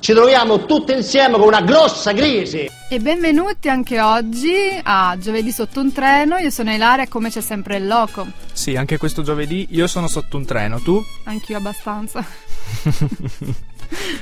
ci troviamo tutti insieme con una grossa crisi. E benvenuti anche oggi a Giovedì sotto un treno. Io sono Ilaria, come c'è sempre il loco. Sì, anche questo giovedì io sono sotto un treno, tu? Anch'io abbastanza.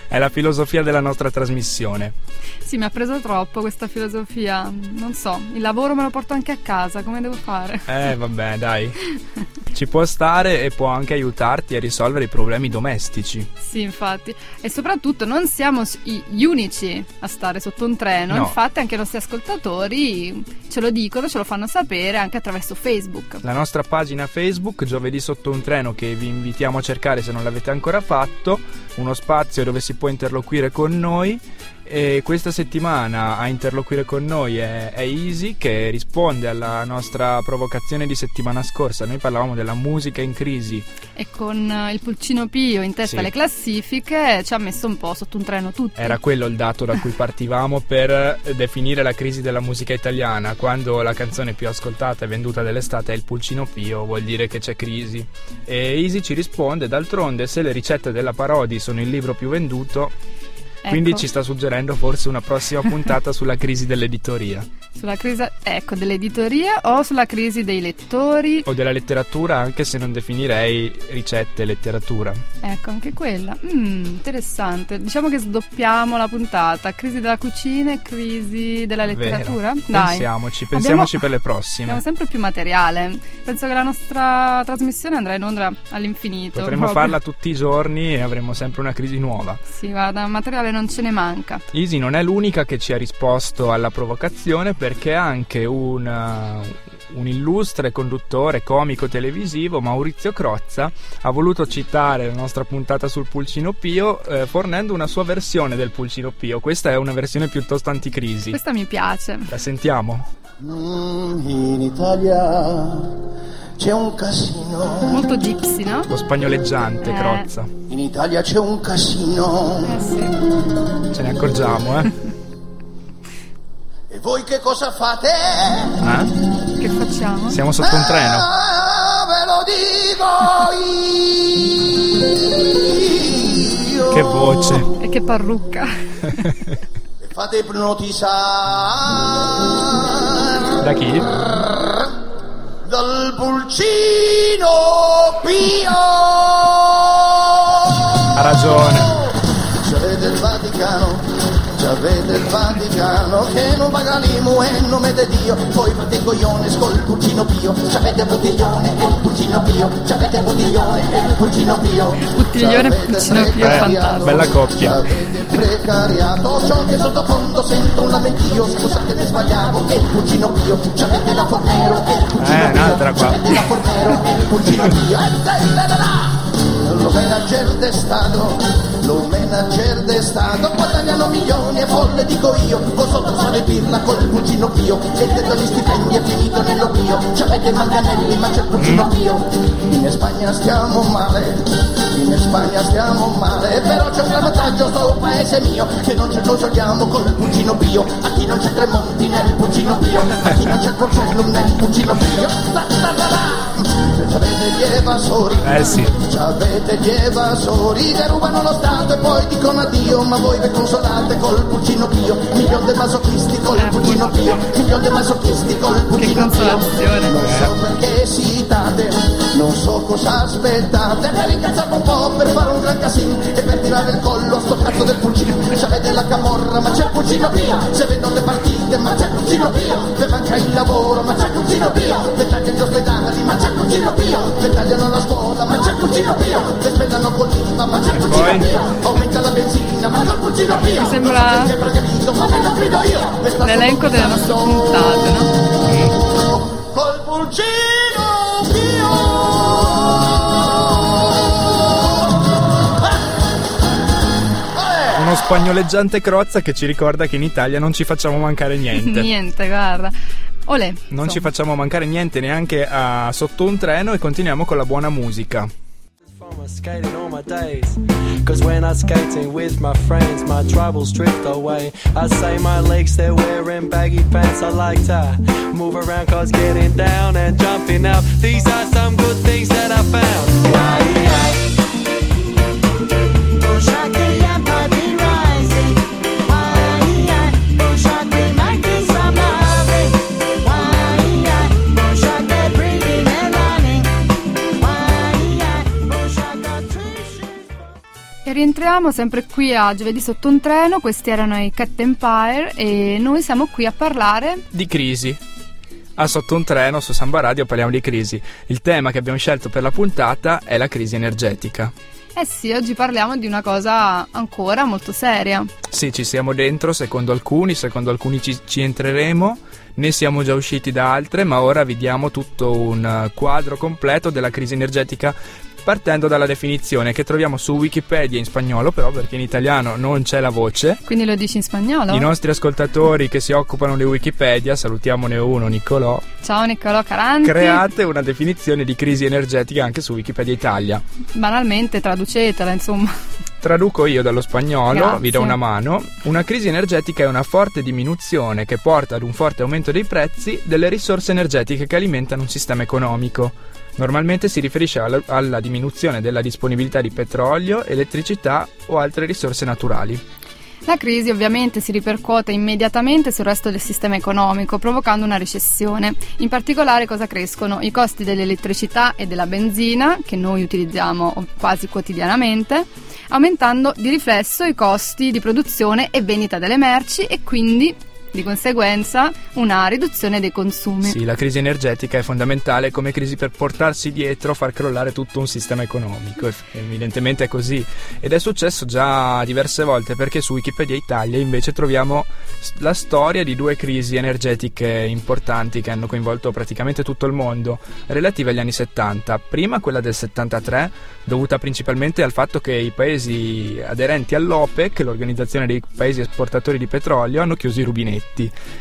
È la filosofia della nostra trasmissione. Sì, mi ha preso troppo questa filosofia. Non so, il lavoro me lo porto anche a casa, come devo fare? Eh, vabbè, dai. Ci può stare e può anche aiutarti a risolvere i problemi domestici. Sì, infatti. E soprattutto non siamo gli unici a stare sotto un treno. No. Infatti anche i nostri ascoltatori ce lo dicono, ce lo fanno sapere anche attraverso Facebook. La nostra pagina Facebook, Giovedì sotto un treno, che vi invitiamo a cercare se non l'avete ancora fatto, uno spazio dove si può interloquire con noi. E questa settimana a interloquire con noi è, è Easy che risponde alla nostra provocazione di settimana scorsa. Noi parlavamo della musica in crisi. E con eh, il Pulcino Pio in testa Sì. alle classifiche ci ha messo un po' sotto un treno tutti. Era quello il dato da cui partivamo per definire la crisi della musica italiana. Quando la canzone più ascoltata e venduta dell'estate è il Pulcino Pio, vuol dire che c'è crisi. E Easy ci risponde: d'altronde, se le ricette della Parodi sono il libro più venduto, quindi Ecco. ci sta suggerendo forse una prossima puntata sulla crisi dell'editoria Sulla crisi, ecco, dell'editoria o sulla crisi dei lettori. o della letteratura, anche se non definirei ricette letteratura. Ecco, anche quella. Mm, interessante. Diciamo che sdoppiamo la puntata. Crisi della cucina e crisi della letteratura. Vero. Dai. Pensiamoci, pensiamoci Abbiamo- per le prossime. Abbiamo sempre più materiale. Penso che la nostra trasmissione andrà in onda all'infinito. Potremmo proprio. farla tutti i giorni e avremo sempre una crisi nuova. Sì, guarda, materiale non ce ne manca. Easy non è l'unica che ci ha risposto alla provocazione perché anche un, uh, un illustre conduttore comico televisivo, Maurizio Crozza, ha voluto citare la nostra puntata sul Pulcino Pio eh, fornendo una sua versione del Pulcino Pio. Questa è una versione piuttosto anticrisi. Questa mi piace. La sentiamo? Mm, in Italia c'è un casino. Molto gypsy, no? Lo spagnoleggiante Eh. Crozza. In Italia c'è un casino. Eh sì. Ce ne accorgiamo, eh? E voi che cosa fate? Eh? Che facciamo? Siamo sotto un treno. Ah, ve lo dico io. Che voce. E che parrucca. Fate ipnotizzare Da chi? dal pulcino Pio. Ha ragione. C'avete il Vaticano, c'avete il Vaticano che non paga l'IMU e non mette Dio, poi fate i coglioni col pulcino Pio, c'avete bottiglione e il pulcino Pio, c'avete bottiglione e il pulcino Pio. Bottiglione e pulcino Pio, precariato, fantastico. Bella coppia. Precariato, ciò che sottofondo sento un lamentio, scusate ne sbagliavo, e il pulcino Pio, c'avete la Fornero e il pulcino Eh, Pio, un'altra qua. c'avete la Fornero e il pulcino Pio, Lo manager de Stato, lo manager de Stato, guadagnano milioni e folle dico io, voi sotto fare pirla col pulcino Pio, e detto gli stipendi è finito nell'oblio, c'avete i manganelli ma c'è il pulcino Pio, in Spagna stiamo male, in Spagna stiamo male, però c'è un gran vantaggio sto paese mio, che non ci consoliamo col pulcino Pio, a chi non c'è Tremonti nel pulcino Pio, a chi non c'è il Porcellum nel pulcino Pio, la, la, la, la. C'avete gli evasori, Eh sì. C'avete gli evasori che rubano lo Stato e poi dicono addio, ma voi vi consolate col pulcino Pio, milione di masochisti col pulcino Pio, milione di masochisti col pulcino Pio. Non so perché esitate, non so cosa aspettate, per incazzarvi un po', per fare un gran casino e per tirare il collo a sto cazzo del pulcino. C'avete la camorra, ma c'è il pulcino Pio, se vedono le partite, ma c'è il pulcino Pio, se manca il lavoro, ma c'è il pulcino Pio, Le sta L'elenco delle nostre puntate, no? Col pulcino Pio. Uno spagnoleggiante Crozza che ci ricorda che in Italia non ci facciamo mancare niente. Niente, guarda. Olè, Non insomma. ci facciamo mancare niente neanche a sotto un treno e continuiamo con la buona musica. Cause when I'm skating with my friends, my troubles drift away. I say my legs, they're wearing baggy pants. I like to move around cause getting down and jumping out. These are some good things that I found. E rientriamo sempre qui a giovedì sotto un treno, questi erano i Cat Empire e noi siamo qui a parlare Di crisi. A sotto un treno su Samba Radio parliamo di crisi. Il tema che abbiamo scelto per la puntata è la crisi energetica. Eh sì, oggi parliamo di una cosa ancora molto seria. Sì, ci siamo dentro, secondo alcuni, secondo alcuni ci, ci entreremo, ne siamo già usciti da altre, ma ora vi diamo tutto un eh, quadro completo della crisi energetica partendo dalla definizione che troviamo su Wikipedia in spagnolo, però perché in italiano non c'è la voce. Quindi lo dici in spagnolo? I nostri ascoltatori che si occupano di Wikipedia, salutiamone uno, Niccolò, Ciao Niccolò Caranti. create una definizione di crisi energetica anche su Wikipedia Italia. Banalmente traducetela, insomma. Traduco io dallo spagnolo, Grazie. vi do una mano. Una crisi energetica è una forte diminuzione che porta ad un forte aumento dei prezzi delle risorse energetiche che alimentano un sistema economico. Normalmente si riferisce alla, alla diminuzione della disponibilità di petrolio, elettricità o altre risorse naturali. La crisi ovviamente si ripercuote immediatamente sul resto del sistema economico, provocando una recessione. In particolare cosa crescono? I costi dell'elettricità e della benzina, che noi utilizziamo quasi quotidianamente, aumentando di riflesso i costi di produzione e vendita delle merci e quindi di conseguenza una riduzione dei consumi. Sì, la crisi energetica è fondamentale come crisi per portarsi dietro, far crollare tutto un sistema economico. Evidentemente è così. Ed è successo già diverse volte perché su Wikipedia Italia invece troviamo la storia di due crisi energetiche importanti che hanno coinvolto praticamente tutto il mondo, relative agli anni 70. Prima quella del 73, dovuta principalmente al fatto che i paesi aderenti all'OPEC, l'organizzazione dei paesi esportatori di petrolio, hanno chiuso i rubinetti.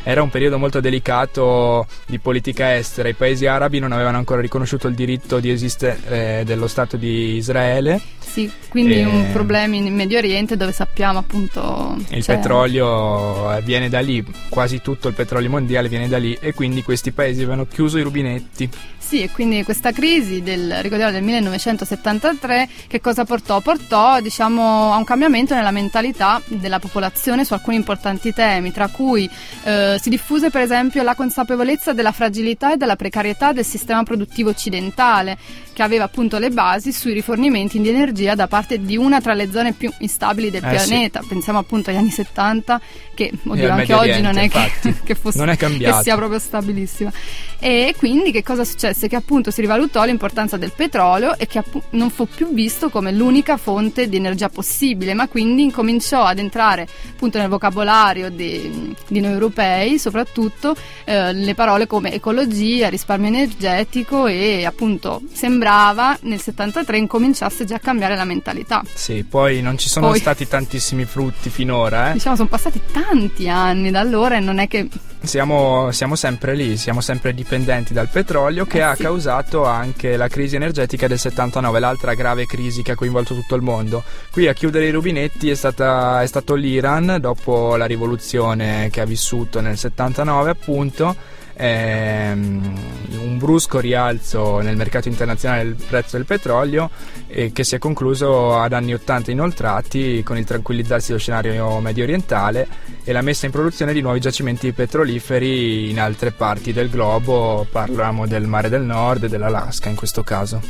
Era un periodo molto delicato di politica estera, i paesi arabi non avevano ancora riconosciuto il diritto di esistere eh, dello Stato di Israele, Sì, quindi Eh. un problema in Medio Oriente dove sappiamo appunto il c'è- petrolio eh, viene da lì, quasi tutto il petrolio mondiale viene da lì e quindi questi paesi avevano chiuso i rubinetti. Sì, e quindi questa crisi del, ricordiamo, del 1973 che cosa portò? Portò diciamo, a un cambiamento nella mentalità della popolazione su alcuni importanti temi, tra cui eh, si diffuse per esempio la consapevolezza della fragilità e della precarietà del sistema produttivo occidentale, che aveva appunto le basi sui rifornimenti di energia da parte di una tra le zone più instabili del Eh, sì. pianeta. Pensiamo appunto agli anni 70, che oddio, al anche oggi Oriente, non è che, infatti. che fosse Non è che sia proprio stabilissima. E quindi che cosa successe? Che appunto si rivalutò l'importanza del petrolio e che appu- non fu più visto come l'unica fonte di energia possibile, ma quindi incominciò ad entrare appunto nel vocabolario di, di noi europei, soprattutto eh, le parole come ecologia, risparmio energetico e appunto sembrava nel 73 incominciasse già a cambiare la mentalità. Sì, poi non ci sono Poi- stati tantissimi frutti finora, eh. Diciamo sono passati tanti anni da allora e non è che Siamo, siamo sempre lì, siamo sempre dipendenti dal petrolio che Eh ha sì. causato anche la crisi energetica del 79, l'altra grave crisi che ha coinvolto tutto il mondo. Qui a chiudere i rubinetti è, stata- è stato l'Iran dopo la rivoluzione che ha vissuto nel 79 appunto. Ehm, un brusco rialzo nel mercato internazionale del prezzo del petrolio e che si è concluso ad anni 80 inoltrati con il tranquillizzarsi dello scenario medio orientale e la messa in produzione di nuovi giacimenti petroliferi in altre parti del globo, parliamo del mare del nord e dell'Alaska in questo caso.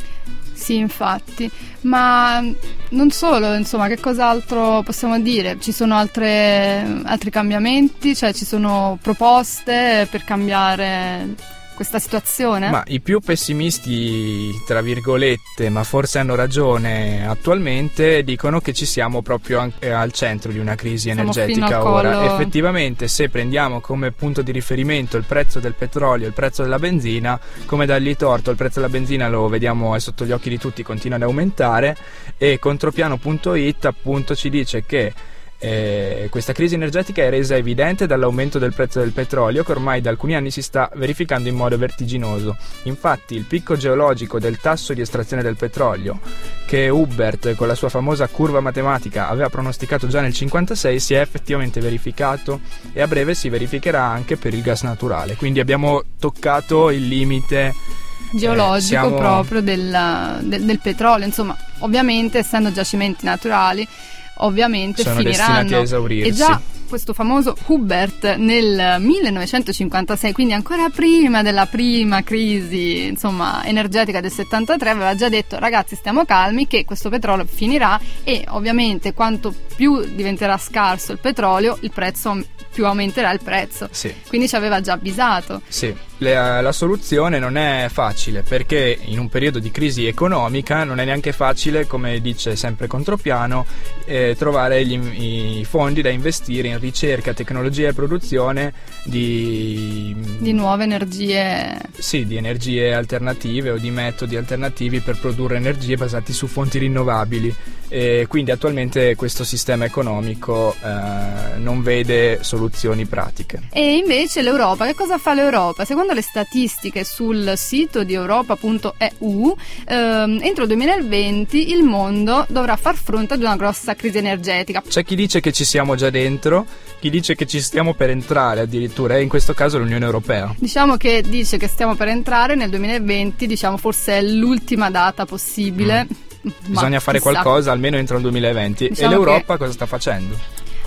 Sì, infatti, ma non solo, insomma, che cos'altro possiamo dire? Ci sono altre- altri cambiamenti, cioè ci sono proposte per cambiare questa situazione? Ma i più pessimisti, tra virgolette, ma forse hanno ragione attualmente, dicono che ci siamo proprio an- eh, al centro di una crisi Siamo energetica ora. collo. Effettivamente, se prendiamo come punto di riferimento il prezzo del petrolio e il prezzo della benzina, come dargli torto, il prezzo della benzina lo vediamo è sotto gli occhi di tutti, continua ad aumentare e contropiano.it appunto ci dice che Eh, questa crisi energetica è resa evidente dall'aumento del prezzo del petrolio che ormai da alcuni anni si sta verificando in modo vertiginoso. Infatti il picco geologico del tasso di estrazione del petrolio che Hubert con la sua famosa curva matematica aveva pronosticato già nel 1956 si è effettivamente verificato e a breve si verificherà anche per il gas naturale. Quindi abbiamo toccato il limite geologico eh, siamo... proprio del, del, del petrolio, insomma, ovviamente essendo giacimenti naturali ovviamente Sono finiranno. a esaurirsi. E già questo famoso Hubert nel 1956, quindi ancora prima della prima crisi insomma, energetica del 73, aveva già detto ragazzi stiamo calmi che questo petrolio finirà e ovviamente quanto più diventerà scarso il petrolio, il prezzo più aumenterà il prezzo. Sì. Quindi ci aveva già avvisato. Sì, la, la, soluzione non è facile perché in un periodo di crisi economica non è neanche facile, come dice sempre Contropiano, eh, trovare gli, i fondi da investire in ricerca, tecnologia e produzione di, di nuove energie. Sì, di energie alternative o di metodi alternativi per produrre energie basati su fonti rinnovabili. E quindi attualmente questo sistema economico eh, non vede soluzioni pratiche. E invece l'Europa, che cosa fa l'Europa? Secondo le statistiche sul sito di europa.eu, ehm, entro il 2020 il mondo dovrà far fronte ad una grossa crisi energetica. C'è chi dice che ci siamo già dentro, chi dice che ci stiamo per entrare addirittura, e in questo caso l'Unione Europea. Diciamo che dice che stiamo per entrare nel 2020, diciamo forse è l'ultima data possibile. Mm Bisogna fare chissà. qualcosa almeno entro il 2020. Diciamo e l'Europa cosa sta facendo?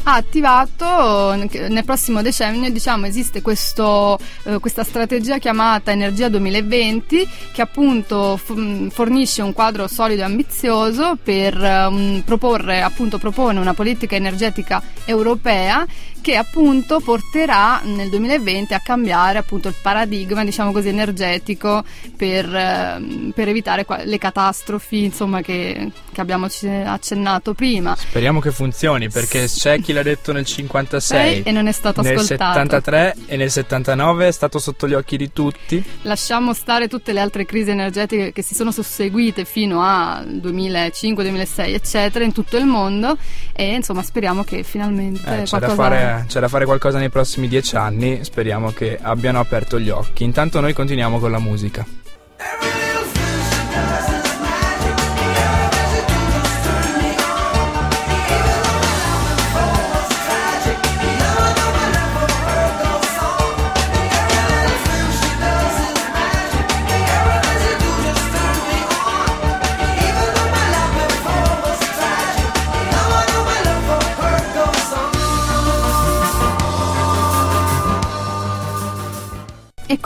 Ha attivato nel prossimo decennio diciamo esiste questo, eh, questa strategia chiamata Energia 2020 che appunto fornisce un quadro solido e ambizioso per um, proporre appunto propone una politica energetica europea che appunto porterà nel 2020 a cambiare appunto il paradigma diciamo così energetico per, eh, per evitare le catastrofi insomma che, che, abbiamo accennato prima. Speriamo che funzioni perché c'è chi l'ha detto nel 56 e non è stato nel ascoltato. nel 73 e nel 79 è stato sotto gli occhi di tutti. Lasciamo stare tutte le altre crisi energetiche che si sono susseguite fino al 2005 2006 eccetera in tutto il mondo e insomma speriamo che finalmente eh, qualcosa c'è da fare qualcosa nei prossimi dieci anni, speriamo che abbiano aperto gli occhi. Intanto noi continuiamo con la musica.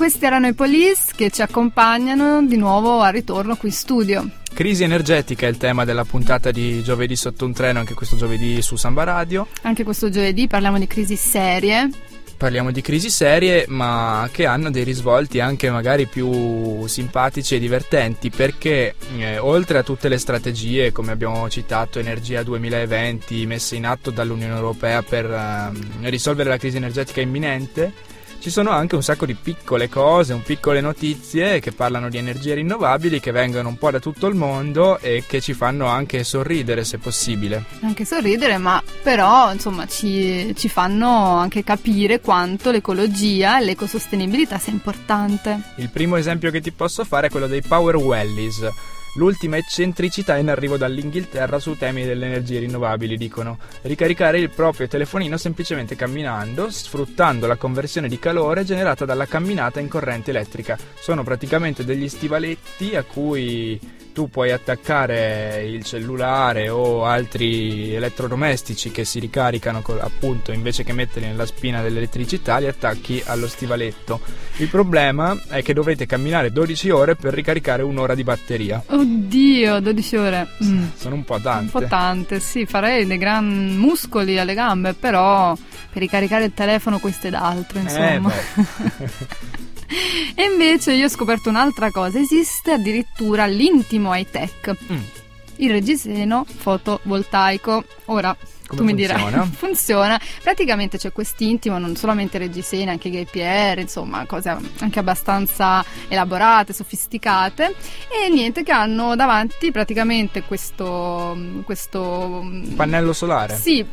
Questi erano i Police che ci accompagnano di nuovo al ritorno qui in studio. Crisi energetica è il tema della puntata di giovedì sotto un treno, anche questo giovedì su Samba Radio. Anche questo giovedì parliamo di crisi serie. Parliamo di crisi serie, ma che hanno dei risvolti anche magari più simpatici e divertenti, perché eh, oltre a tutte le strategie, come abbiamo citato, Energia 2020 messe in atto dall'Unione Europea per eh, risolvere la crisi energetica imminente, ci sono anche un sacco di piccole cose, un piccole notizie che parlano di energie rinnovabili che vengono un po' da tutto il mondo e che ci fanno anche sorridere se possibile. Anche sorridere, ma però insomma ci, ci fanno anche capire quanto l'ecologia e l'ecosostenibilità sia importante. Il primo esempio che ti posso fare è quello dei Power Wellies L'ultima eccentricità in arrivo dall'Inghilterra su temi delle energie rinnovabili, dicono. Ricaricare il proprio telefonino semplicemente camminando, sfruttando la conversione di calore generata dalla camminata in corrente elettrica. Sono praticamente degli stivaletti a cui tu puoi attaccare il cellulare o altri elettrodomestici che si ricaricano appunto invece che metterli nella spina dell'elettricità li attacchi allo stivaletto. Il problema è che dovete camminare 12 ore per ricaricare un'ora di batteria. Oddio, 12 ore. Mm. Sono un po' tante. Un po' tante, sì, farei dei gran muscoli alle gambe, però per ricaricare il telefono questo ed altro, insomma. Eh, e invece io ho scoperto un'altra cosa, esiste addirittura l'intimo high tech. Mm. Il reggiseno fotovoltaico. Ora, Come tu mi funziona? dirai, funziona. Praticamente c'è quest'intimo, non solamente reggiseni, anche gay PR, insomma, cose anche abbastanza elaborate, sofisticate. E niente, che hanno davanti praticamente questo. questo Pannello solare? Sì,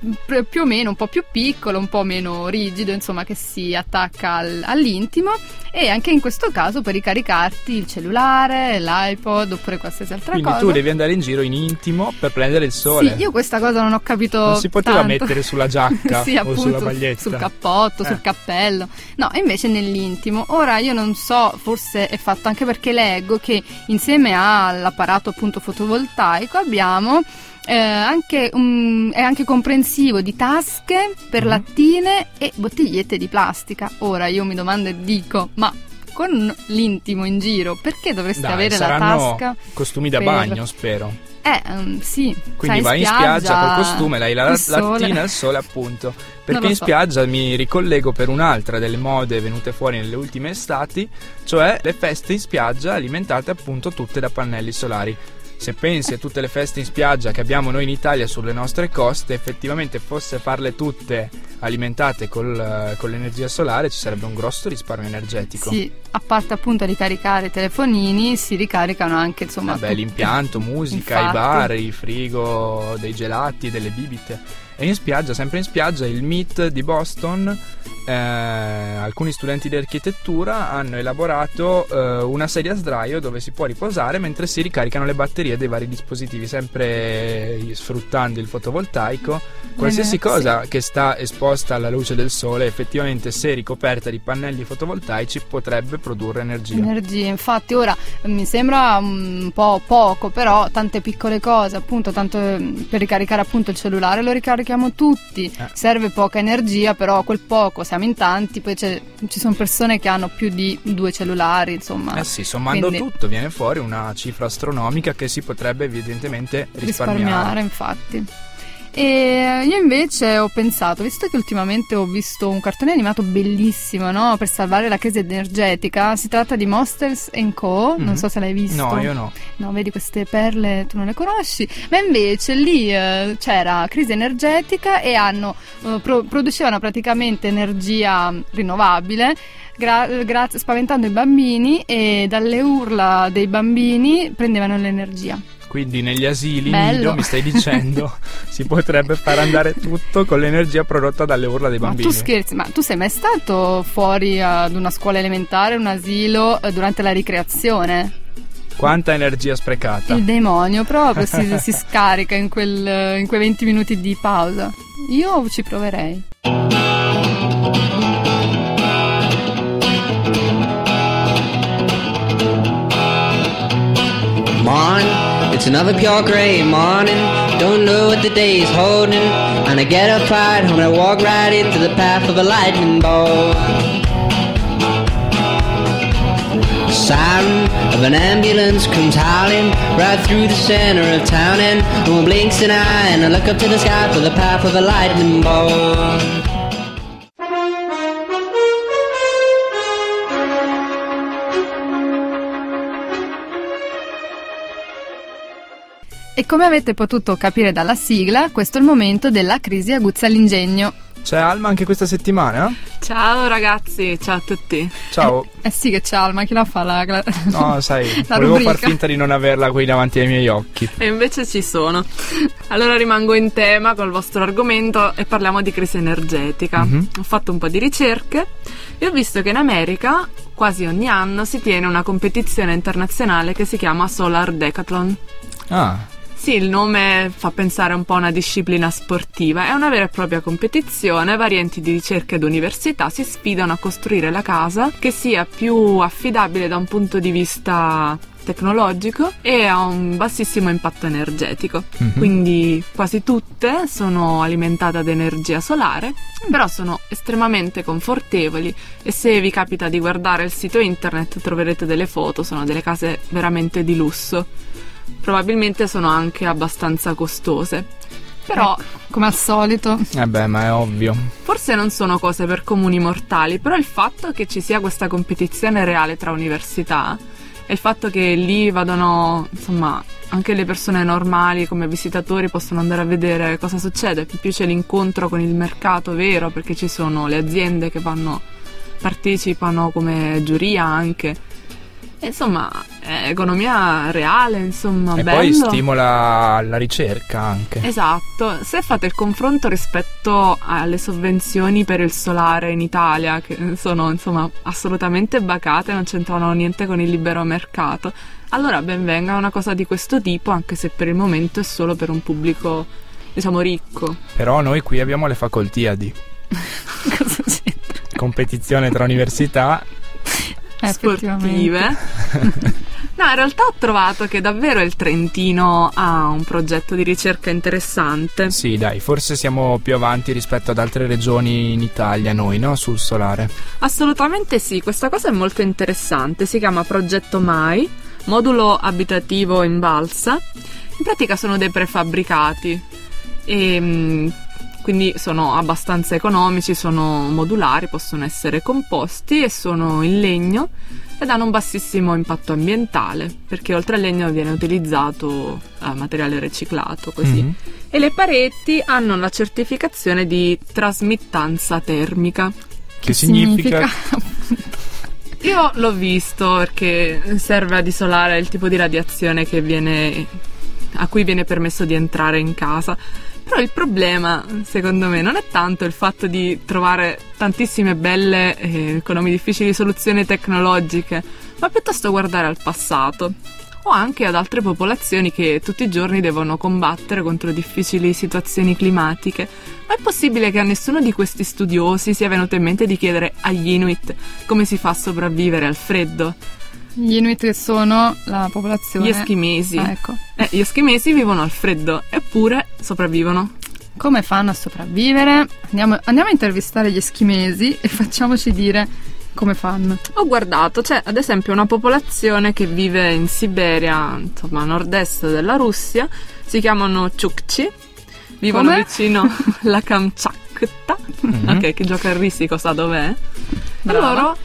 più o meno, un po' più piccolo, un po' meno rigido, insomma, che si attacca al- all'intimo. E anche in questo caso puoi ricaricarti il cellulare, l'iPod oppure qualsiasi altra Quindi cosa. tu devi andare in giro in intimo per prendere il sole. Sì, io questa cosa non ho capito. Non si poteva tanto. mettere sulla giacca sì, o appunto, sulla maglietta. sul cappotto, Eh. sul cappello. No, invece nell'intimo. Ora io non so, forse è fatto anche perché leggo che insieme all'apparato appunto fotovoltaico abbiamo eh, anche un- è anche comprensivo di tasche per Mhm. lattine e bottigliette di plastica. Ora io mi domando e dico, ma con l'intimo in giro, perché dovresti Dai, avere la tasca? costumi da per- bagno, spero. Eh, ehm, sì. Quindi vai in spiaggia col costume, l'hai la lattina al sole, appunto. Perché lo in so. spiaggia mi ricollego per un'altra delle mode venute fuori nelle ultime estati, cioè le feste in spiaggia alimentate appunto tutte da pannelli solari. Se pensi a tutte le feste in spiaggia che abbiamo noi in Italia sulle nostre coste, effettivamente fosse farle tutte alimentate col, con l'energia solare ci sarebbe un grosso risparmio energetico. Sì, a parte appunto ricaricare i telefonini, si ricaricano anche insomma. Vabbè, l'impianto, musica, Infatti. i bar, il frigo, dei gelati, delle bibite. E in spiaggia, sempre in spiaggia, il MIT di Boston, eh, alcuni studenti di architettura hanno elaborato eh, una sedia a sdraio dove si può riposare mentre si ricaricano le batterie dei vari dispositivi, sempre eh, sfruttando il fotovoltaico. Qualsiasi Bene, cosa che sta esposta alla luce del sole, effettivamente se ricoperta di pannelli fotovoltaici, potrebbe produrre energia. Energia, infatti ora eh, mi sembra un po' poco, però tante piccole cose, appunto, tanto eh, per ricaricare appunto il cellulare lo ricarichiamo tutti, Eh. serve poca energia, però quel poco, siamo in tanti, poi c'è- ci sono persone che hanno più di due cellulari, insomma. Eh sì, sommando Quindi- tutto viene fuori una cifra astronomica che si potrebbe evidentemente risparmiare. risparmiare, infatti. E io invece ho pensato, visto che ultimamente ho visto un cartone animato bellissimo, no? Per salvare la crisi energetica, si tratta di Monsters Co. Mhm. Non so se l'hai visto. No, io no. No, vedi queste perle, tu non le conosci, ma invece lì eh, c'era crisi energetica e hanno, eh, pro- producevano praticamente energia rinnovabile. gra- grazie- spaventando i bambini e dalle urla dei bambini prendevano l'energia. Quindi negli asili Bello. nido, mi stai dicendo si potrebbe far andare tutto con l'energia prodotta dalle urla dei Ma bambini. tu scherzi, ma tu sei mai stato fuori ad una scuola elementare, un asilo eh, durante la ricreazione? Quanta energia sprecata. Il demonio proprio si, si scarica in, quel- in quei 20 minuti di pausa. Io ci proverei. Morning, it's another pure gray morning. Don't know what the day is holding. And I get up right home and I walk right into the path of a lightning bolt. Siren of an ambulance comes howling right through the center of town. And one blinks an eye. And I look up to the sky for the path of a lightning bolt. E come avete potuto capire dalla sigla, questo è il momento della crisi aguzza all'ingegno. C'è Alma anche questa settimana? Ciao ragazzi, ciao a tutti. Ciao. Eh sì che c'è Alma, chi la fa la... la- No, sai, la volevo rubrica? far finta di non averla qui davanti ai miei occhi. E invece ci sono. Allora rimango in tema col vostro argomento e parliamo di crisi energetica. Mhm. Ho fatto un po' di ricerche e ho visto che in America quasi ogni anno si tiene una competizione internazionale che si chiama Solar Decathlon. Ah, Sì, il nome fa pensare un po' a una disciplina sportiva. È una vera e propria competizione. Vari enti di ricerca ed università si sfidano a costruire la casa che sia più affidabile da un punto di vista tecnologico e ha un bassissimo impatto energetico. Mhm. Quindi quasi tutte sono alimentate ad energia solare, però sono estremamente confortevoli e se vi capita di guardare il sito internet troverete delle foto, sono delle case veramente di lusso. Probabilmente sono anche abbastanza costose. Però Come al solito. eh beh, ma è ovvio. forse non sono cose per comuni mortali, però il fatto che ci sia questa competizione reale tra università e il fatto che lì vadano, insomma, anche le persone normali come visitatori possono andare a vedere cosa succede, più c'è l'incontro con il mercato vero, perché ci sono le aziende che vanno, partecipano come giuria anche. E, insomma, è economia reale, insomma, e bello. poi stimola la ricerca anche. Esatto, se fate il confronto rispetto alle sovvenzioni per il solare in Italia, che sono insomma assolutamente bacate, non c'entrano niente con il libero mercato, allora ben venga una cosa di questo tipo, anche se per il momento è solo per un pubblico, diciamo, ricco. Però noi qui abbiamo le facoltiadi. Cosa c'entra? Competizione tra università. Eh, sportive. no, in realtà ho trovato che davvero il Trentino ha un progetto di ricerca interessante. Sì, dai, forse siamo più avanti rispetto ad altre regioni in Italia, noi, no? Sul solare. Assolutamente sì, questa cosa è molto interessante. Si chiama Progetto MAI, modulo abitativo in balsa. In pratica sono dei prefabbricati e mm, quindi sono abbastanza economici, sono modulari, possono essere composti e sono in legno ed hanno un bassissimo impatto ambientale perché oltre al legno viene utilizzato eh, materiale riciclato così. Mhm. E le pareti hanno la certificazione di trasmittanza termica. Che significa? Io l'ho visto perché serve ad isolare il tipo di radiazione che viene, a cui viene permesso di entrare in casa. Però il problema, secondo me, non è tanto il fatto di trovare tantissime belle e con nomi difficili soluzioni tecnologiche, ma piuttosto guardare al passato o anche ad altre popolazioni che tutti i giorni devono combattere contro difficili situazioni climatiche. Ma è possibile che a nessuno di questi studiosi sia venuto in mente di chiedere agli Inuit come si fa a sopravvivere al freddo? Gli Inuit che sono la popolazione... Gli eschimesi. Ah, ecco. Eh, gli eschimesi vivono al freddo, eppure sopravvivono. Come fanno a sopravvivere? Andiamo, andiamo a intervistare gli eschimesi e facciamoci dire come fanno. Ho guardato, c'è ad esempio una popolazione che vive in Siberia, insomma a nord-est della Russia, si chiamano Chukchi, vivono Come? vicino alla Kamchatka, Mhm. ok, chi gioca a risico sa dov'è, Brava. e loro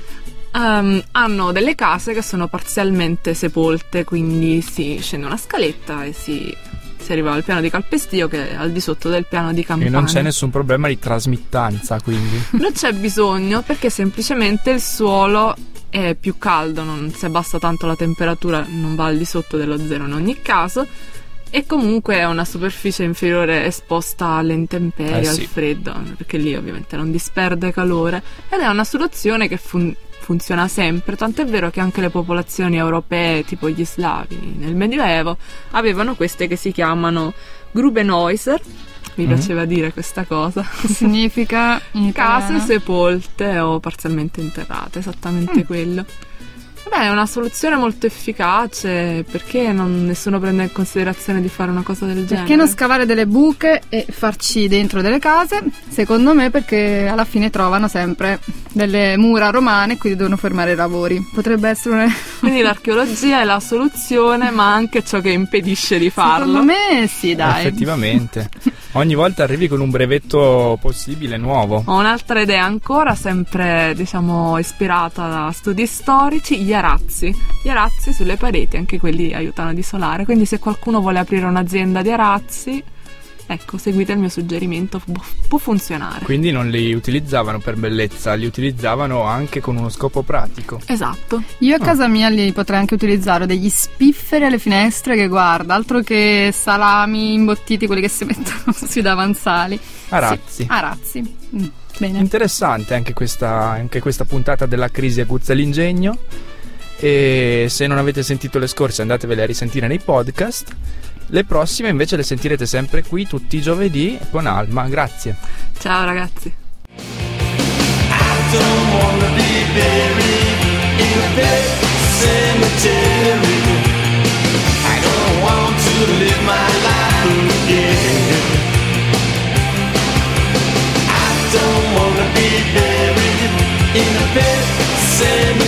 ehm, hanno delle case che sono parzialmente sepolte, quindi si scende una scaletta e si, si arriva al piano di calpestio che è al di sotto del piano di E campagna. non c'è nessun problema di trasmittanza, quindi. Non c'è bisogno perché semplicemente il suolo è più caldo, non, se abbassa tanto la temperatura non va al di sotto dello zero in ogni caso e comunque è una superficie inferiore esposta alle intemperie, Eh al sì. freddo, perché lì ovviamente non disperde calore ed è una soluzione che fun- funziona sempre, tant'è vero che anche le popolazioni europee tipo gli slavi nel Medioevo avevano queste che si chiamano Grubenhäuser, mi Mhm. piaceva dire questa cosa. Significa Case sepolte o parzialmente interrate, esattamente quello. Beh, è una soluzione molto efficace perché non, nessuno prende in considerazione di fare una cosa del genere. Perché non scavare delle buche e farci dentro delle case? Secondo me perché alla fine trovano sempre delle mura romane e quindi devono fermare i lavori. Potrebbe essere una... Quindi l'archeologia è la soluzione, ma anche ciò che impedisce di farlo. Secondo me sì, dai. Effettivamente. Ogni volta arrivi con un brevetto possibile nuovo. Ho un'altra idea ancora, sempre diciamo ispirata da studi storici, gli arazzi. Gli arazzi sulle pareti, anche quelli aiutano ad isolare. Quindi se qualcuno vuole aprire un'azienda di arazzi, ecco, seguite il mio suggerimento, può, può funzionare. Quindi non li utilizzavano per bellezza, li utilizzavano anche con uno scopo pratico. Esatto. Io a casa mia li potrei anche utilizzare, ho degli spifferi alle finestre che guarda, altro che salami imbottiti, quelli che si mettono sui davanzali. Arazzi. Sì, arazzi. Mm, bene. Interessante anche questa, anche questa puntata della crisi aguzza l'ingegno. E se non avete sentito le scorse andatevele a risentire nei podcast. Le prossime invece le sentirete sempre qui tutti i giovedì con Alma. Grazie. Ciao ragazzi. don't wanna be buried in a pet cemetery.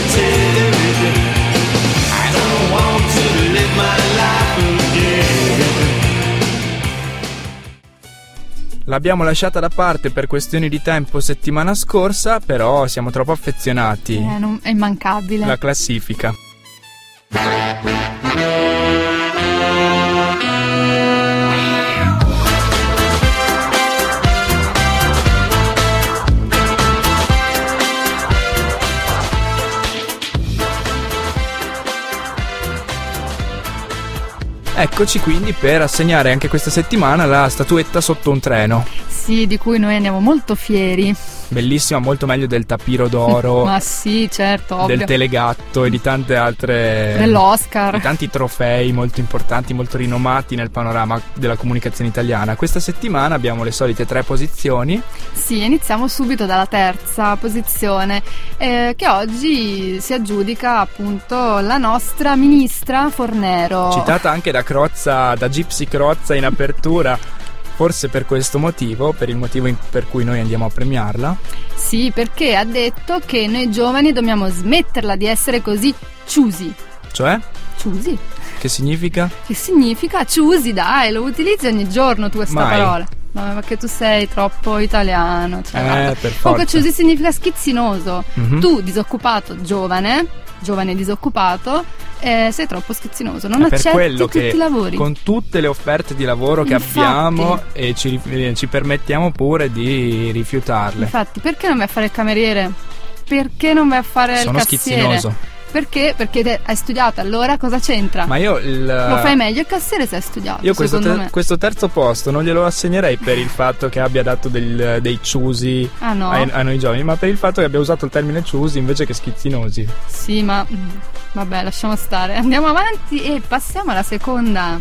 L'abbiamo lasciata da parte per questioni di tempo settimana scorsa, però siamo troppo affezionati. Eh, non- è immancabile. La classifica. Eccoci quindi per assegnare anche questa settimana la statuetta sotto un treno. Sì, di cui noi andiamo molto fieri. Bellissima, molto meglio del tapiro d'oro, Ma sì, certo, ovvio. del telegatto e di tante altre... Dell'Oscar. di tanti trofei molto importanti, molto rinomati nel panorama della comunicazione italiana. Questa settimana abbiamo le solite tre posizioni. Sì, iniziamo subito dalla terza posizione, eh, che oggi si aggiudica appunto la nostra ministra Fornero. Citata anche da Crozza, da Gypsy Crozza in apertura, forse per questo motivo, per il motivo per cui noi andiamo a premiarla. Sì, perché ha detto che noi giovani dobbiamo smetterla di essere così ciusi. Cioè, Ciusi? che significa? Che significa ciusi, dai, lo utilizzi ogni giorno tu questa Mai. parola. No, perché tu sei troppo italiano. Cioè, Eh, guarda. per Comunque forza. ciusi significa schizzinoso. Mhm. Tu, disoccupato, giovane, giovane disoccupato, eh, sei troppo schizzinoso. Non accetti tutti che i lavori. con tutte le offerte di lavoro che Infatti. abbiamo e ci, eh, ci permettiamo pure di rifiutarle. Infatti, perché non vai a fare il cameriere? Perché non vai a fare Sono il cassiere? schizzinoso. Perché? Perché hai studiato, allora cosa c'entra? Ma io il, Lo fai meglio il cassiere se hai studiato, Io questo, te- questo terzo posto non glielo assegnerei per il fatto che abbia dato del- dei ciusi Ah no? ai- a noi giovani, ma per il fatto che abbia usato il termine ciusi invece che schizzinosi. Sì, ma vabbè, lasciamo stare. Andiamo avanti e passiamo alla seconda.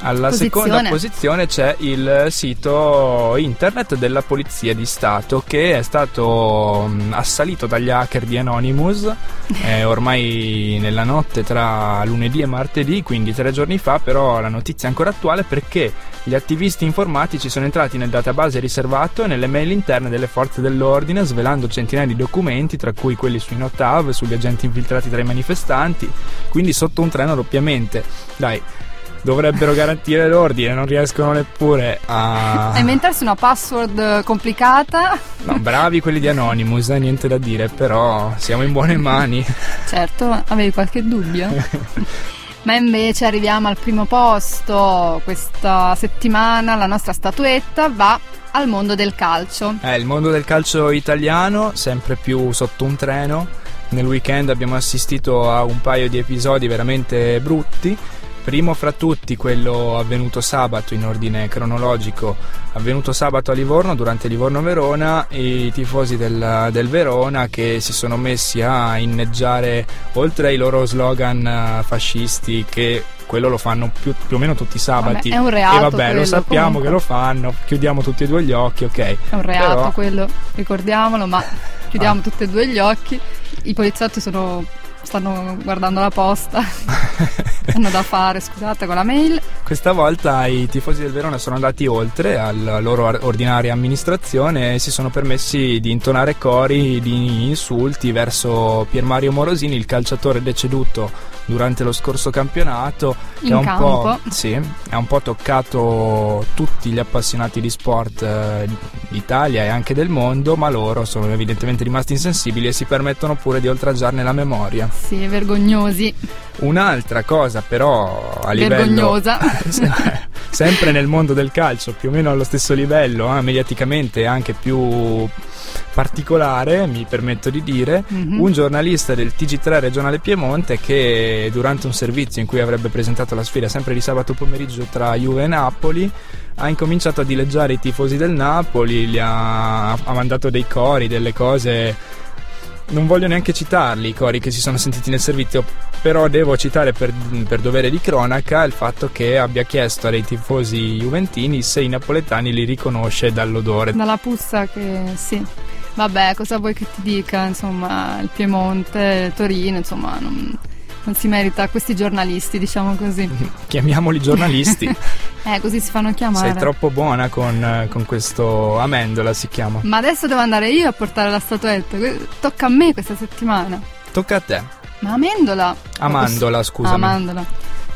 Alla Posizione. seconda posizione c'è il sito internet della Polizia di Stato che è stato assalito dagli hacker di Anonymous eh, ormai nella notte tra lunedì e martedì, quindi tre giorni fa, però la notizia è ancora attuale perché gli attivisti informatici sono entrati nel database riservato e nelle mail interne delle forze dell'ordine svelando centinaia di documenti, tra cui quelli sui Notav, sugli agenti infiltrati tra i manifestanti, quindi sotto un treno doppiamente. Dai, dovrebbero garantire l'ordine, non riescono neppure a... A inventarsi una password complicata. No, bravi quelli di Anonymous, eh, niente da dire, però siamo in buone mani. Certo, avevi qualche dubbio? Ma invece arriviamo al primo posto. Questa settimana la nostra statuetta va al mondo del calcio. Eh, il mondo del calcio italiano, sempre più sotto un treno. Nel weekend abbiamo assistito a un paio di episodi veramente brutti. Primo fra tutti quello avvenuto sabato in ordine cronologico, avvenuto sabato a Livorno durante Livorno-Verona, i tifosi del, del Verona che si sono messi a inneggiare oltre ai loro slogan eh, fascisti che quello lo fanno più, più o meno tutti i sabati. Vabbè, è un reato E vabbè, quello, lo sappiamo comunque. che lo fanno, chiudiamo tutti e due gli occhi, ok. È un reato Però- quello, ricordiamolo, ma chiudiamo tutti e due gli occhi. I poliziotti sono- stanno guardando la posta. Hanno da fare, scusate, con la mail. Questa volta i tifosi del Verona sono andati oltre alla loro ar- ordinaria amministrazione e si sono permessi di intonare cori di insulti verso Pier Mario Morosini, il calciatore deceduto durante lo scorso campionato. che In ha un sì, un po' toccato tutti gli appassionati di sport eh, d'Italia e anche del mondo, ma loro sono evidentemente rimasti insensibili e si permettono pure di oltraggiarne la memoria. Sì, vergognosi. Un'altra cosa però a livello Vergognosa. sempre nel mondo del calcio, più o meno allo stesso livello, eh, mediaticamente anche più particolare, mi permetto di dire, Mhm. un giornalista del TG3 regionale Piemonte che durante un servizio in cui avrebbe presentato la sfida sempre di sabato pomeriggio tra Juve e Napoli ha incominciato a dileggiare i tifosi del Napoli, li ha, ha mandato dei cori, delle cose non voglio neanche citarli i cori che si sono sentiti nel servizio, però devo citare per, per dovere di cronaca il fatto che abbia chiesto ai tifosi juventini se i napoletani li riconosce dall'odore. Dalla puzza che sì. Vabbè, cosa vuoi che ti dica? Insomma, il Piemonte, Torino, insomma, non, non si merita questi giornalisti, diciamo così. Chiamiamoli giornalisti. Eh, così si fanno chiamare. Sei troppo buona con, eh, con questo amendola si chiama. Ma adesso devo andare io a portare la statuetta. Tocca a me questa settimana. Tocca a te. Ma Amendola. Amandola, scusami. Amandola.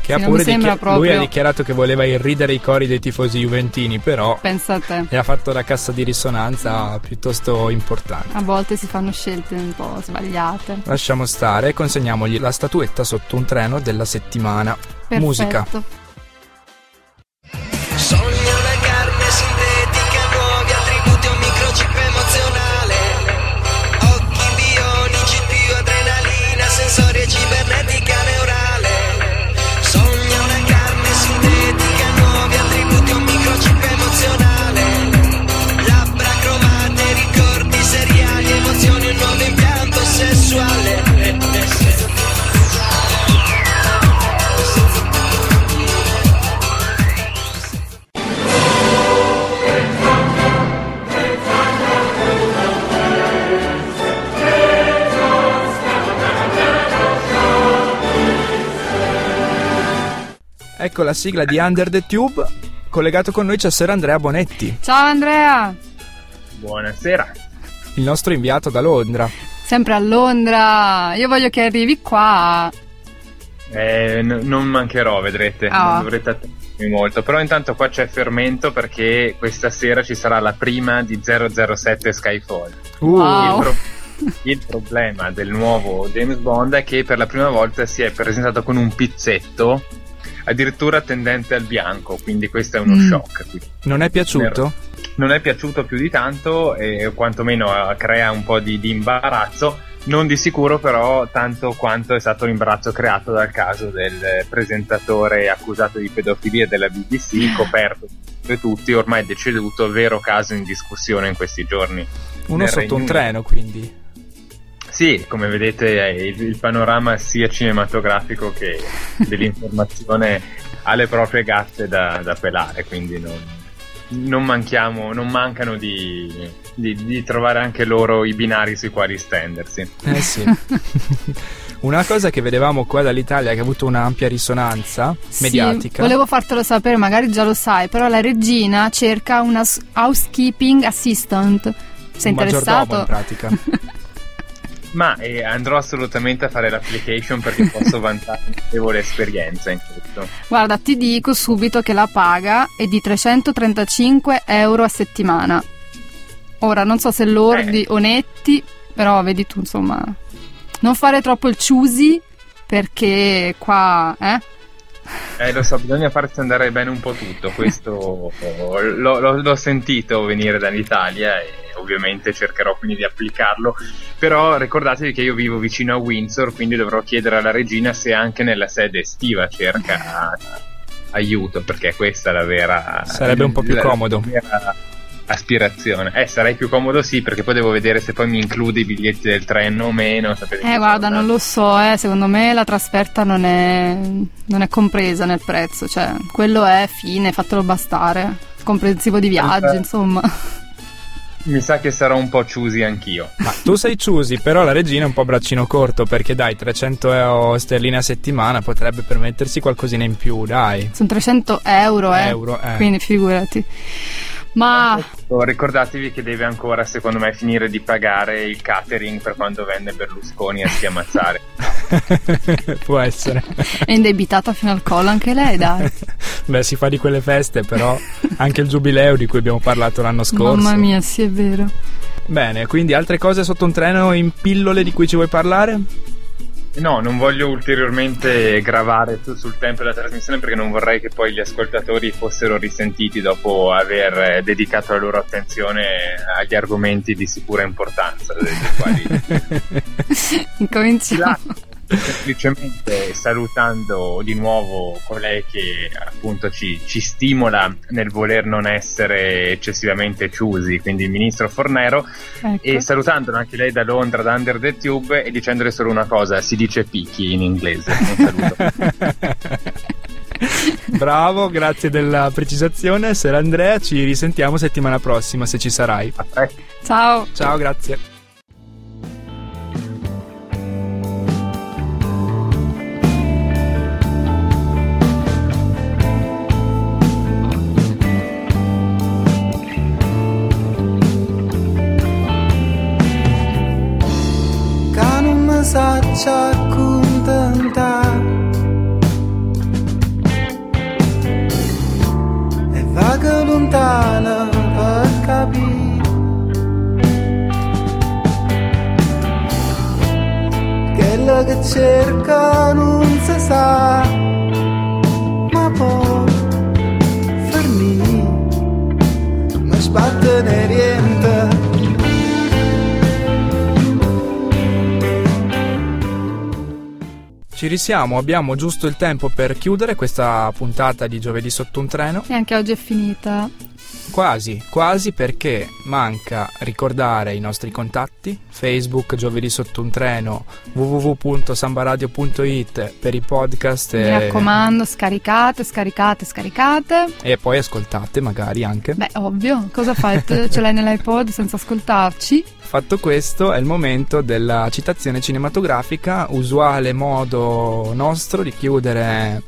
Che ha Sì, mi pure sembra dichi- Lui proprio- ha dichiarato che voleva irridere i cori dei tifosi juventini, però Pensa a te. e ha fatto la cassa di risonanza piuttosto importante. A volte si fanno scelte un po' sbagliate. Lasciamo stare e consegniamogli la statuetta sotto un treno della settimana. Perfetto. Musica. Ecco la sigla di Under the Tube. Collegato con noi c'è Sir Andrea Bonetti, Ciao Andrea, Buonasera. il nostro inviato da Londra. sempre a Londra. Io voglio che arrivi qua. Eh, n- non mancherò, vedrete, Ah. non dovrete attendermi molto. Però intanto qua c'è fermento perché questa sera ci sarà la prima di 007 Skyfall. Uh, Wow. Il, pro- il problema del nuovo James Bond è che per la prima volta si è presentato con un pizzetto addirittura tendente al bianco, quindi questo è uno Mm. shock. Non è piaciuto? non è piaciuto più di tanto e quantomeno eh, crea un po' di, di imbarazzo. Non di sicuro, però, tanto quanto è stato l'imbarazzo creato dal caso del presentatore accusato di pedofilia della BBC, coperto da tutti, ormai deceduto, vero caso in discussione in questi giorni. Uno nel sotto Regno un treno, quindi. Sì, come vedete, eh, il, il panorama sia cinematografico che dell'informazione ha le proprie gatte da, da pelare, quindi non, non manchiamo, non mancano di, di- di trovare anche loro i binari sui quali stendersi. Eh sì. Una cosa che vedevamo qua dall'Italia che ha avuto un'ampia risonanza Sì, mediatica. volevo fartelo sapere, magari già lo sai, però la regina cerca una housekeeping assistant. Sei un maggiordomo in interessato? pratica. Ma eh, andrò assolutamente a fare l'application perché posso vantare notevole esperienza in questo. Guarda, ti dico subito che la paga è di 335 euro a settimana. Ora, non so se lordi Eh. o netti, però vedi tu, insomma. Non fare troppo il choosy, perché qua, eh? Eh, lo so, bisogna farsi andare bene un po' tutto. Questo l'ho, l'ho- l'ho sentito venire dall'Italia e ovviamente cercherò quindi di applicarlo. Però ricordatevi che io vivo vicino a Windsor, quindi dovrò chiedere alla regina se anche nella sede estiva cerca aiuto, perché questa è la vera. Sarebbe un po' più comodo. vera aspirazione. Eh, sarei più comodo sì, perché poi devo vedere se poi mi include i biglietti del treno o meno. Eh, guarda, non lo so, eh, secondo me la trasferta non è, non è compresa nel prezzo, cioè, quello è fine, fatelo bastare. Comprensivo di viaggi, Eh. insomma. Mi sa che sarò un po' choosy anch'io. Ma tu sei choosy, però la regina è un po' braccino corto perché dai, 300 euro sterline a settimana potrebbe permettersi qualcosina in più, dai. Sono 300 euro, eh. Euro, eh. Quindi figurati. Ma Ricordatevi che deve ancora, secondo me, finire di pagare il catering per quando venne Berlusconi a schiamazzare. Può essere. è indebitata fino al collo anche lei, dai. Beh, si fa di quelle feste, però anche il giubileo di cui abbiamo parlato l'anno scorso. Mamma mia, sì, è vero. Bene, quindi altre cose sotto un treno in pillole di cui ci vuoi parlare? No, non voglio ulteriormente gravare su- sul tempo della trasmissione perché non vorrei che poi gli ascoltatori fossero risentiti dopo aver eh, dedicato la loro attenzione agli argomenti di sicura importanza, dei quali Incominciamo. Semplicemente salutando di nuovo colei che appunto ci, ci stimola nel voler non essere eccessivamente chiusi, quindi il ministro Fornero, Ecco. e salutandolo anche lei da Londra, da Under the Tube, e dicendole solo una cosa, si dice picchi in inglese. Un saluto. Bravo, grazie della precisazione. Sera Andrea, ci risentiamo settimana prossima se ci sarai. Ciao. Ciao, grazie. Ci risiamo, abbiamo giusto il tempo per chiudere questa puntata di giovedì sotto un treno. E anche oggi è finita. Quasi, quasi perché manca ricordare i nostri contatti, Facebook giovedì sotto un treno, www.sambaradio.it per i podcast Mi raccomando, scaricate, scaricate, scaricate. e poi ascoltate magari anche. Beh, ovvio, cosa fai? Ce l'hai nell'iPod senza ascoltarci? Fatto questo è il momento della citazione cinematografica, usuale modo nostro di chiudere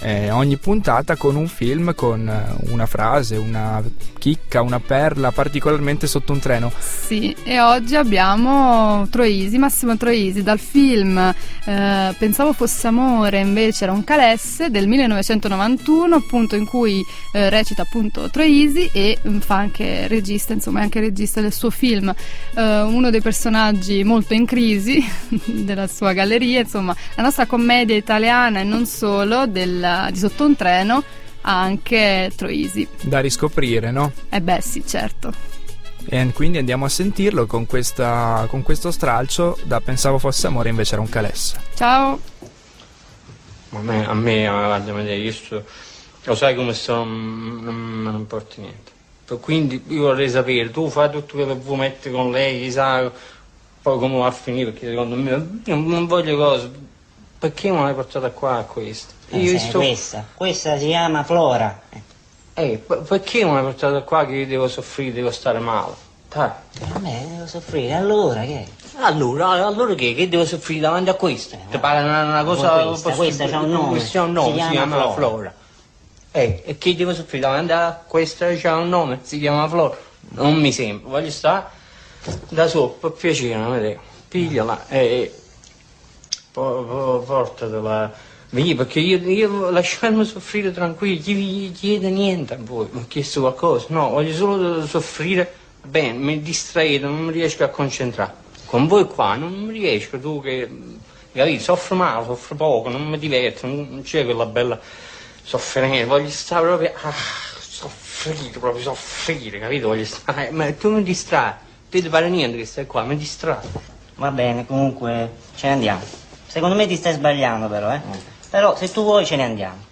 eh, ogni puntata con un film, con eh, una frase, una chicca, una perla particolarmente sotto un treno. Sì, e oggi abbiamo Troisi, Massimo Troisi, dal film eh, Pensavo fosse amore, invece era un calesse del 1991, appunto in cui eh, recita appunto Troisi e mm, fa anche regista, insomma è anche regista del suo film, eh, uno dei personaggi molto in crisi della sua galleria, insomma la nostra commedia italiana e non solo del di Sotto un treno anche Troisi. Da riscoprire, no? Eh beh sì, certo. E quindi andiamo a sentirlo con, questa, con questo stralcio da Pensavo fosse amore invece era un calesse. Ciao! A me, a me guarda, io sto, lo sai come sto, non, non me ne importa niente. Quindi io vorrei sapere, tu fai tutto quello che vuoi mettere con lei, sai poi come va a finire, perché secondo me non, non voglio cose, perché non l'hai portata qua a questo? Io sto... questa, questa si chiama Flora. Eh, perché non l'hai portata qua che io devo soffrire, devo stare male? Dai. A me devo soffrire, allora che? Allora, allora che? Che devo soffrire davanti a questa? Ti pare una, una cosa... Questa, questa c'ha un nome, questa un nome, si, si chiama, Flora. Flora. Eh, e che devo soffrire davanti a questa c'ha un nome, si chiama Flora? Non mi sembra, voglio stare da per piacere, non vedevo. Pigliala e... portatela Vedi, perché io, io lasciarmi soffrire tranquillo, gli chiede niente a voi, mi ha chiesto qualcosa, no, voglio solo soffrire bene, mi distraete, non mi riesco a concentrare. Con voi qua non mi riesco, tu che, capito, soffro male, soffro poco, non mi diverto, non c'è quella bella sofferenza, voglio stare proprio, ah, soffrire, proprio soffrire, capito, voglio stare, ma tu mi distrai, ti pare niente che stai qua, mi distrai. Va bene, comunque ce ne andiamo. Secondo me ti stai sbagliando però, eh. Però se tu vuoi ce ne andiamo.